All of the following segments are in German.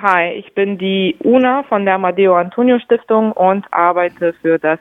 Hi, ich bin die Una von der Amadeo Antonio Stiftung und arbeite für das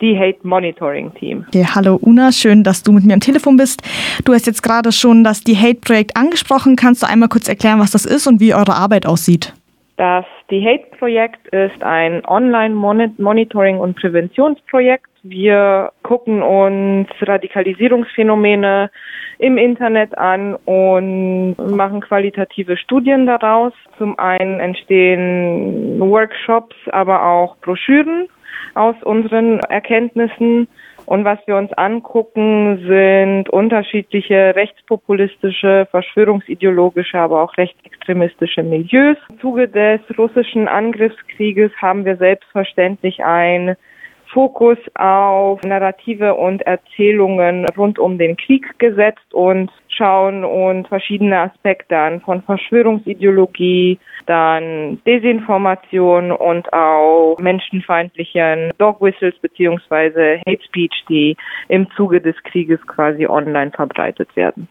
die Hate Monitoring Team. Okay, hallo Una, schön, dass du mit mir am Telefon bist. Du hast jetzt gerade schon das Die Hate Projekt angesprochen. Kannst du einmal kurz erklären, was das ist und wie eure Arbeit aussieht? Das Die Hate Projekt ist ein Online-Monitoring- und Präventionsprojekt. Wir gucken uns Radikalisierungsphänomene im Internet an und machen qualitative Studien daraus. Zum einen entstehen Workshops, aber auch Broschüren aus unseren Erkenntnissen. Und was wir uns angucken, sind unterschiedliche rechtspopulistische, verschwörungsideologische, aber auch rechtsextremistische Milieus. Im Zuge des russischen Angriffskrieges haben wir selbstverständlich ein Fokus auf Narrative und Erzählungen rund um den Krieg gesetzt und schauen uns verschiedene Aspekte an, von Verschwörungsideologie, dann Desinformation und auch menschenfeindlichen Dog Whistles beziehungsweise Hate Speech, die im Zuge des Krieges quasi online verbreitet werden.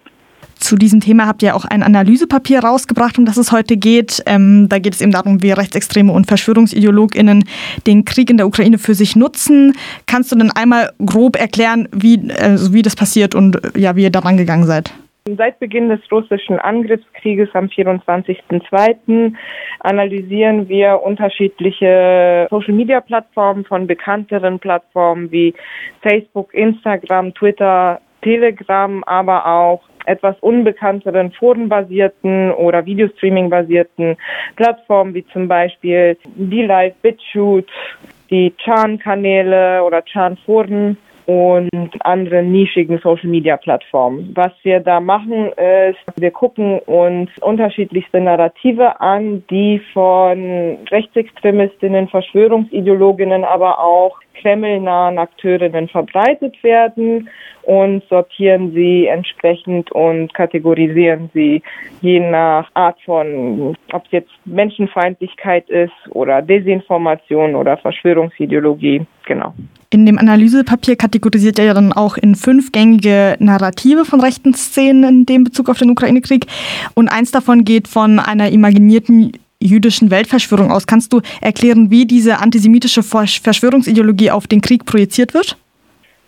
Zu diesem Thema habt ihr auch ein Analysepapier rausgebracht, um das es heute geht. Ähm, da geht es eben darum, wie Rechtsextreme und VerschwörungsideologInnen den Krieg in der Ukraine für sich nutzen. Kannst du denn einmal grob erklären, wie, äh, wie das passiert und ja, wie ihr daran gegangen seid? Seit Beginn des russischen Angriffskrieges am 24.02. analysieren wir unterschiedliche Social-Media-Plattformen von bekannteren Plattformen wie Facebook, Instagram, Twitter, Telegram, aber auch etwas unbekannteren forenbasierten oder Videostreaming-basierten Plattformen wie zum Beispiel D-Live, BitChute, die Chan-Kanäle oder Chan-Foren und andere nischigen Social Media Plattformen. Was wir da machen ist, wir gucken uns unterschiedlichste Narrative an, die von Rechtsextremistinnen, Verschwörungsideologinnen, aber auch kremlnahen Akteurinnen verbreitet werden und sortieren sie entsprechend und kategorisieren sie je nach Art von, ob es jetzt Menschenfeindlichkeit ist oder Desinformation oder Verschwörungsideologie. Genau. In dem Analysepapier kategorisiert er ja dann auch in fünf gängige Narrative von rechten Szenen in dem Bezug auf den Ukraine-Krieg. Und eins davon geht von einer imaginierten jüdischen Weltverschwörung aus. Kannst du erklären, wie diese antisemitische Verschwörungsideologie auf den Krieg projiziert wird?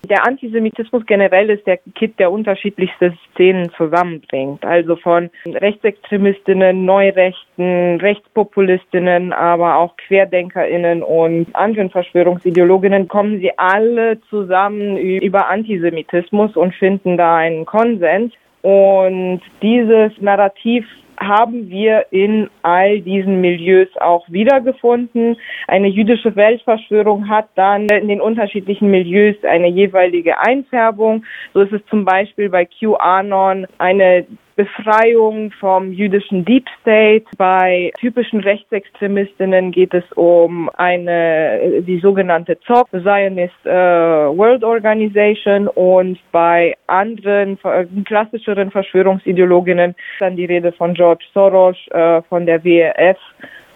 Der Antisemitismus generell ist der Kit, der unterschiedlichste Szenen zusammenbringt. Also von Rechtsextremistinnen, Neurechten, Rechtspopulistinnen, aber auch QuerdenkerInnen und anderen Verschwörungsideologinnen kommen sie alle zusammen über Antisemitismus und finden da einen Konsens. Und dieses Narrativ haben wir in all diesen Milieus auch wiedergefunden. Eine jüdische Weltverschwörung hat dann in den unterschiedlichen Milieus eine jeweilige Einfärbung. So ist es zum Beispiel bei QAnon eine Befreiung vom jüdischen Deep State. Bei typischen Rechtsextremistinnen geht es um eine, die sogenannte ZOP, Zionist äh, World Organization und bei anderen äh, klassischeren Verschwörungsideologinnen dann die Rede von George Soros, äh, von der WEF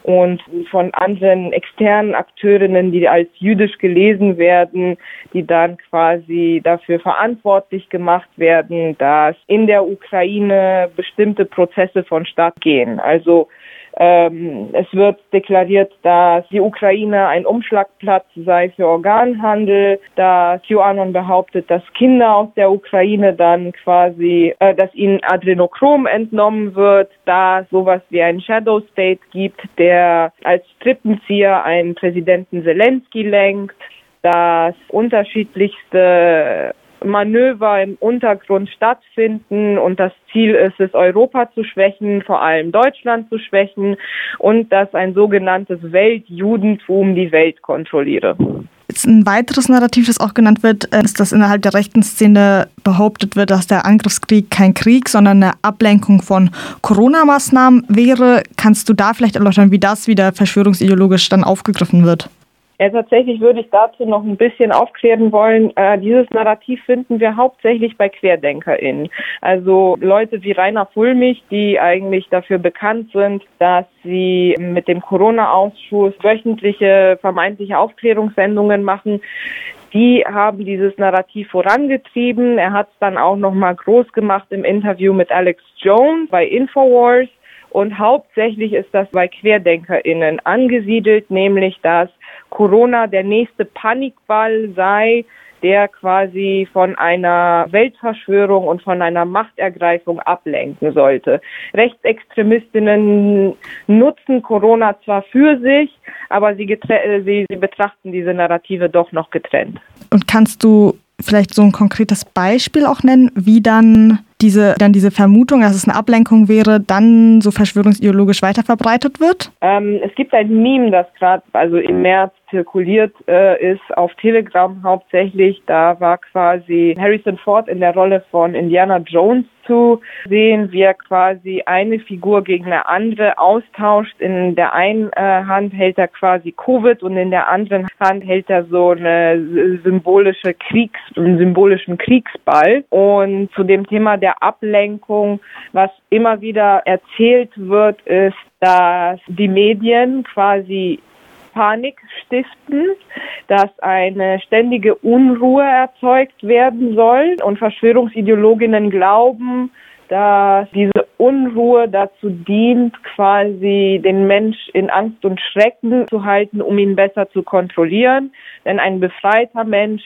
und von anderen externen Akteurinnen, die als jüdisch gelesen werden, die dann quasi dafür verantwortlich gemacht werden, dass in der Ukraine bestimmte Prozesse vonstatt gehen. Also ähm, es wird deklariert, dass die Ukraine ein Umschlagplatz sei für Organhandel, dass QAnon behauptet, dass Kinder aus der Ukraine dann quasi, äh, dass ihnen Adrenochrom entnommen wird, da sowas wie ein Shadow State gibt, der als Strippenzieher einen Präsidenten Zelensky lenkt dass unterschiedlichste Manöver im Untergrund stattfinden und das Ziel ist es, Europa zu schwächen, vor allem Deutschland zu schwächen und dass ein sogenanntes Weltjudentum die Welt kontrolliere. Jetzt ein weiteres Narrativ, das auch genannt wird, äh, ist, dass innerhalb der rechten Szene behauptet wird, dass der Angriffskrieg kein Krieg, sondern eine Ablenkung von Corona-Maßnahmen wäre. Kannst du da vielleicht erläutern, wie das wieder verschwörungsideologisch dann aufgegriffen wird? Ja, tatsächlich würde ich dazu noch ein bisschen aufklären wollen. Äh, dieses Narrativ finden wir hauptsächlich bei QuerdenkerInnen. Also Leute wie Rainer Fulmich, die eigentlich dafür bekannt sind, dass sie mit dem Corona-Ausschuss wöchentliche vermeintliche Aufklärungssendungen machen. Die haben dieses Narrativ vorangetrieben. Er hat es dann auch noch mal groß gemacht im Interview mit Alex Jones bei Infowars. Und hauptsächlich ist das bei QuerdenkerInnen angesiedelt, nämlich dass Corona der nächste Panikball sei, der quasi von einer Weltverschwörung und von einer Machtergreifung ablenken sollte. Rechtsextremistinnen nutzen Corona zwar für sich, aber sie, sie, sie betrachten diese Narrative doch noch getrennt. Und kannst du vielleicht so ein konkretes Beispiel auch nennen, wie dann diese, dann diese Vermutung, dass es eine Ablenkung wäre, dann so verschwörungsideologisch weiterverbreitet wird? Ähm, es gibt ein Meme, das gerade also im März zirkuliert äh, ist, auf Telegram hauptsächlich. Da war quasi Harrison Ford in der Rolle von Indiana Jones zu sehen, wie er quasi eine Figur gegen eine andere austauscht. In der einen äh, Hand hält er quasi Covid und in der anderen Hand hält er so eine symbolische Kriegs, einen symbolischen Kriegsball. Und zu dem Thema der Ablenkung, was immer wieder erzählt wird, ist, dass die Medien quasi Panik stiften, dass eine ständige Unruhe erzeugt werden soll und Verschwörungsideologinnen glauben, dass diese Unruhe dazu dient, quasi den Mensch in Angst und Schrecken zu halten, um ihn besser zu kontrollieren. Denn ein befreiter Mensch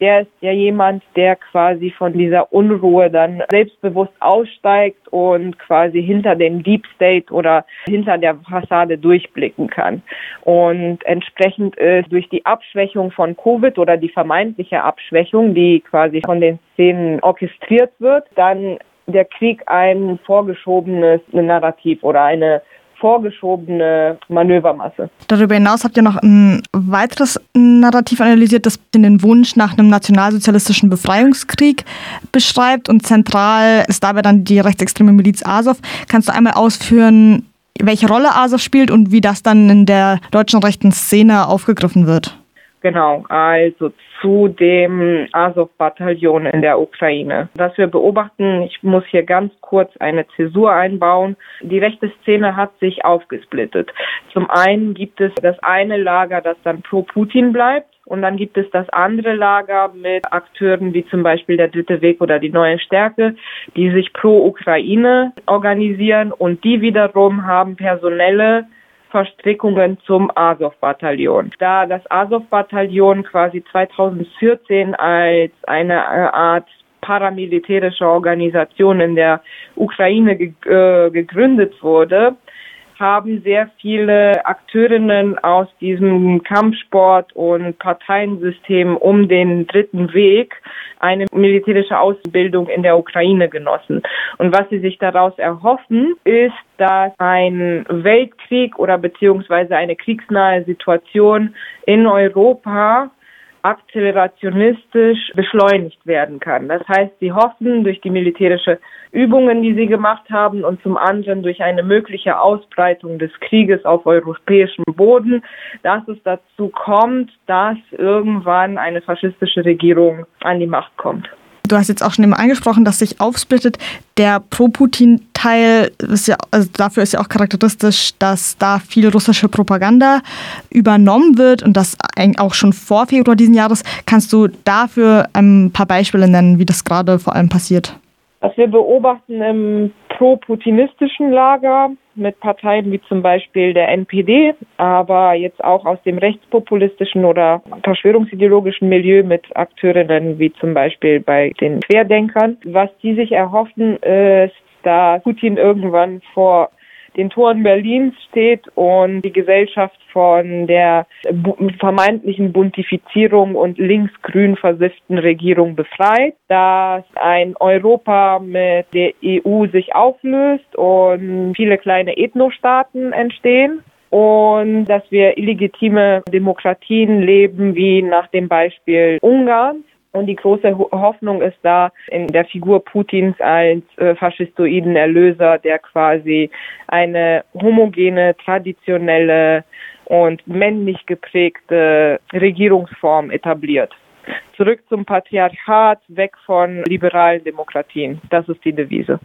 der ist ja jemand, der quasi von dieser Unruhe dann selbstbewusst aussteigt und quasi hinter dem Deep State oder hinter der Fassade durchblicken kann. Und entsprechend ist durch die Abschwächung von Covid oder die vermeintliche Abschwächung, die quasi von den Szenen orchestriert wird, dann der Krieg ein vorgeschobenes Narrativ oder eine vorgeschobene Manövermasse. Darüber hinaus habt ihr noch ein weiteres Narrativ analysiert, das den Wunsch nach einem nationalsozialistischen Befreiungskrieg beschreibt und zentral ist dabei dann die rechtsextreme Miliz Azov. Kannst du einmal ausführen, welche Rolle Azov spielt und wie das dann in der deutschen rechten Szene aufgegriffen wird? Genau, also zu dem Azov-Bataillon in der Ukraine. Was wir beobachten, ich muss hier ganz kurz eine Zäsur einbauen. Die rechte Szene hat sich aufgesplittet. Zum einen gibt es das eine Lager, das dann pro Putin bleibt. Und dann gibt es das andere Lager mit Akteuren wie zum Beispiel der Dritte Weg oder die Neue Stärke, die sich pro Ukraine organisieren und die wiederum haben personelle Verstrickungen zum Azov-Bataillon. Da das Azov-Bataillon quasi 2014 als eine äh, Art paramilitärische Organisation in der Ukraine äh, gegründet wurde, haben sehr viele Akteurinnen aus diesem Kampfsport und Parteiensystem um den dritten Weg eine militärische Ausbildung in der Ukraine genossen. Und was sie sich daraus erhoffen, ist, dass ein Weltkrieg oder beziehungsweise eine kriegsnahe Situation in Europa akzelerationistisch beschleunigt werden kann. Das heißt, sie hoffen durch die militärische Übungen, die sie gemacht haben und zum anderen durch eine mögliche Ausbreitung des Krieges auf europäischem Boden, dass es dazu kommt, dass irgendwann eine faschistische Regierung an die Macht kommt. Du hast jetzt auch schon eben angesprochen, dass sich aufsplittet. Der Pro-Putin-Teil, ja, also dafür ist ja auch charakteristisch, dass da viel russische Propaganda übernommen wird und das auch schon vor Februar diesen Jahres. Kannst du dafür ein paar Beispiele nennen, wie das gerade vor allem passiert? Was wir beobachten im pro-putinistischen Lager mit Parteien wie zum Beispiel der NPD, aber jetzt auch aus dem rechtspopulistischen oder verschwörungsideologischen Milieu mit Akteurinnen wie zum Beispiel bei den Querdenkern. Was die sich erhoffen, ist, dass Putin irgendwann vor den Toren Berlins steht und die Gesellschaft von der vermeintlichen Buntifizierung und linksgrün versifften Regierung befreit, dass ein Europa mit der EU sich auflöst und viele kleine Ethnostaaten entstehen und dass wir illegitime Demokratien leben, wie nach dem Beispiel Ungarns. Und die große Hoffnung ist da in der Figur Putins als äh, faschistoiden Erlöser, der quasi eine homogene, traditionelle und männlich geprägte Regierungsform etabliert. Zurück zum Patriarchat, weg von liberalen Demokratien. Das ist die Devise.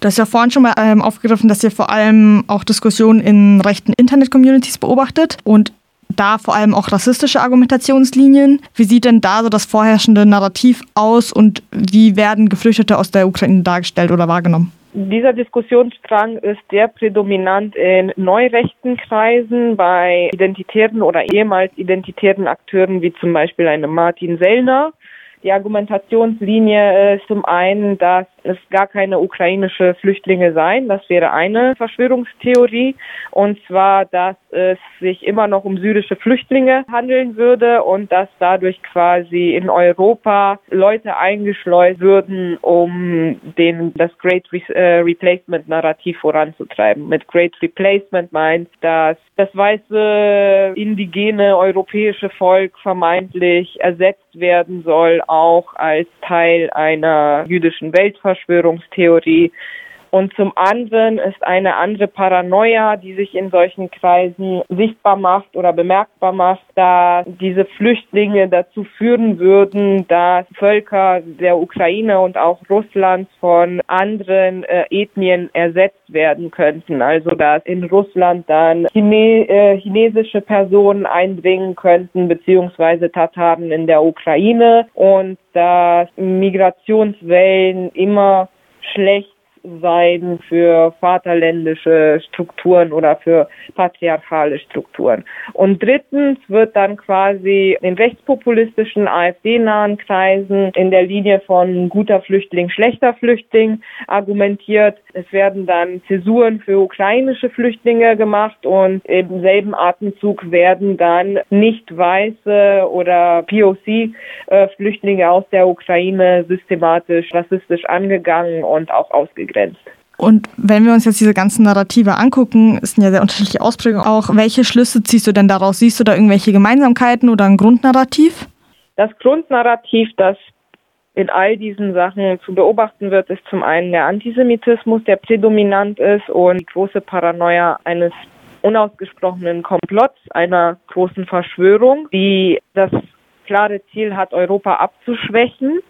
Du hast ja vorhin schon mal ähm, aufgegriffen, dass ihr vor allem auch Diskussionen in rechten Internet-Communities beobachtet. Und da vor allem auch rassistische Argumentationslinien. Wie sieht denn da so das vorherrschende Narrativ aus und wie werden Geflüchtete aus der Ukraine dargestellt oder wahrgenommen? Dieser Diskussionsstrang ist sehr prädominant in neurechten Kreisen bei identitären oder ehemals identitären Akteuren wie zum Beispiel einem Martin Sellner. Die Argumentationslinie ist zum einen, dass es gar keine ukrainische Flüchtlinge seien. Das wäre eine Verschwörungstheorie. Und zwar, dass es sich immer noch um syrische Flüchtlinge handeln würde und dass dadurch quasi in Europa Leute eingeschleust würden, um den, das Great Re äh, Replacement Narrativ voranzutreiben. Mit Great Replacement meint, dass das weiße indigene europäische Volk vermeintlich ersetzt werden soll, auch als Teil einer jüdischen Weltverschwörungstheorie, und zum anderen ist eine andere Paranoia, die sich in solchen Kreisen sichtbar macht oder bemerkbar macht, dass diese Flüchtlinge dazu führen würden, dass Völker der Ukraine und auch Russlands von anderen äh, Ethnien ersetzt werden könnten. Also dass in Russland dann Chine äh, chinesische Personen eindringen könnten, beziehungsweise Tataren in der Ukraine und dass Migrationswellen immer schlecht sein für vaterländische Strukturen oder für patriarchale Strukturen. Und drittens wird dann quasi in rechtspopulistischen AfD-nahen Kreisen in der Linie von guter Flüchtling, schlechter Flüchtling argumentiert. Es werden dann Zäsuren für ukrainische Flüchtlinge gemacht und im selben Atemzug werden dann nicht weiße oder POC-Flüchtlinge aus der Ukraine systematisch rassistisch angegangen und auch ausgegrenzt begrenzt. Und wenn wir uns jetzt diese ganzen Narrative angucken, sind ja sehr unterschiedliche Ausprägungen auch. Welche Schlüsse ziehst du denn daraus? Siehst du da irgendwelche Gemeinsamkeiten oder ein Grundnarrativ? Das Grundnarrativ, das in all diesen Sachen zu beobachten wird, ist zum einen der Antisemitismus, der prädominant ist und die große Paranoia eines unausgesprochenen Komplotts, einer großen Verschwörung, die das klare Ziel hat, Europa abzuschwächen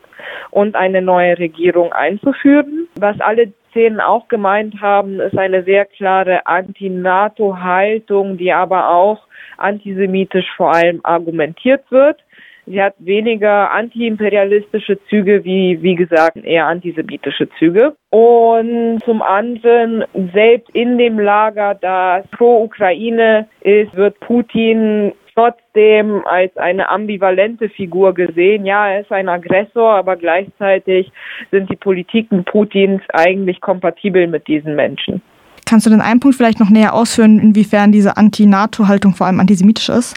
und eine neue Regierung einzuführen. Was alle Szenen auch gemeint haben, ist eine sehr klare Anti-NATO-Haltung, die aber auch antisemitisch vor allem argumentiert wird. Sie hat weniger antiimperialistische Züge wie, wie gesagt, eher antisemitische Züge. Und zum anderen, selbst in dem Lager, das pro Ukraine ist, wird Putin trotzdem als eine ambivalente Figur gesehen. Ja, er ist ein Aggressor, aber gleichzeitig sind die Politiken Putins eigentlich kompatibel mit diesen Menschen. Kannst du den einen Punkt vielleicht noch näher ausführen, inwiefern diese Anti-NATO-Haltung vor allem antisemitisch ist?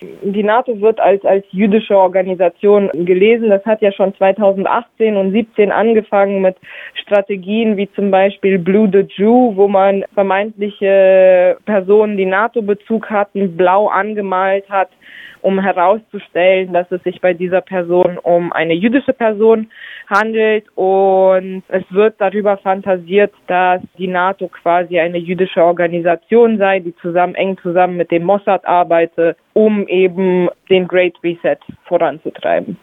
Die NATO wird als, als jüdische Organisation gelesen. Das hat ja schon 2018 und 17 angefangen mit Strategien wie zum Beispiel Blue the Jew, wo man vermeintliche Personen, die NATO-Bezug hatten, blau angemalt hat um herauszustellen, dass es sich bei dieser Person um eine jüdische Person handelt und es wird darüber fantasiert, dass die NATO quasi eine jüdische Organisation sei, die zusammen eng zusammen mit dem Mossad arbeitet, um eben den Great Reset voranzutreiben.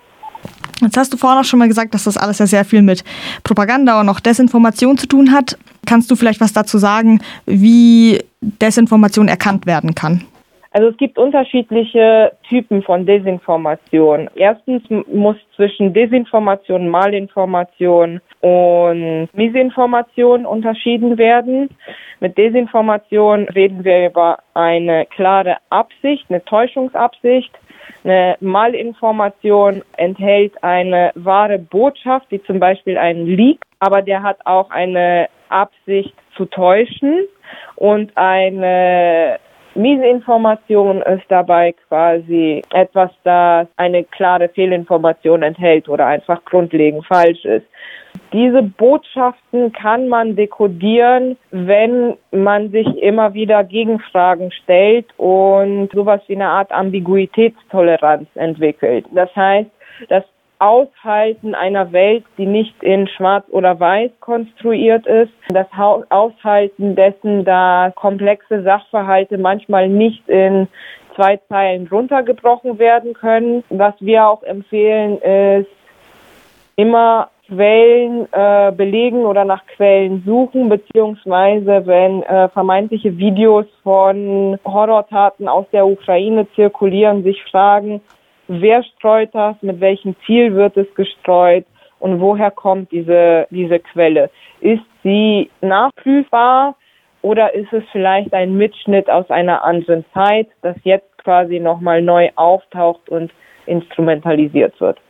Jetzt hast du vorhin auch schon mal gesagt, dass das alles ja sehr viel mit Propaganda und auch Desinformation zu tun hat. Kannst du vielleicht was dazu sagen, wie Desinformation erkannt werden kann? Also es gibt unterschiedliche Typen von Desinformation. Erstens muss zwischen Desinformation, Malinformation und Misinformation unterschieden werden. Mit Desinformation reden wir über eine klare Absicht, eine Täuschungsabsicht. Eine Malinformation enthält eine wahre Botschaft, wie zum Beispiel ein Leak, aber der hat auch eine Absicht zu täuschen und eine Miesinformation ist dabei quasi etwas, das eine klare Fehlinformation enthält oder einfach grundlegend falsch ist. Diese Botschaften kann man dekodieren, wenn man sich immer wieder Gegenfragen stellt und sowas wie eine Art Ambiguitätstoleranz entwickelt. Das heißt, dass Aushalten einer Welt, die nicht in Schwarz oder Weiß konstruiert ist, das Aushalten dessen, da komplexe Sachverhalte manchmal nicht in zwei Zeilen runtergebrochen werden können. Was wir auch empfehlen, ist immer Quellen äh, belegen oder nach Quellen suchen, beziehungsweise wenn äh, vermeintliche Videos von Horrortaten aus der Ukraine zirkulieren, sich fragen, wer streut das, mit welchem Ziel wird es gestreut und woher kommt diese, diese Quelle? Ist sie nachprüfbar oder ist es vielleicht ein Mitschnitt aus einer anderen Zeit, das jetzt quasi nochmal neu auftaucht und instrumentalisiert wird?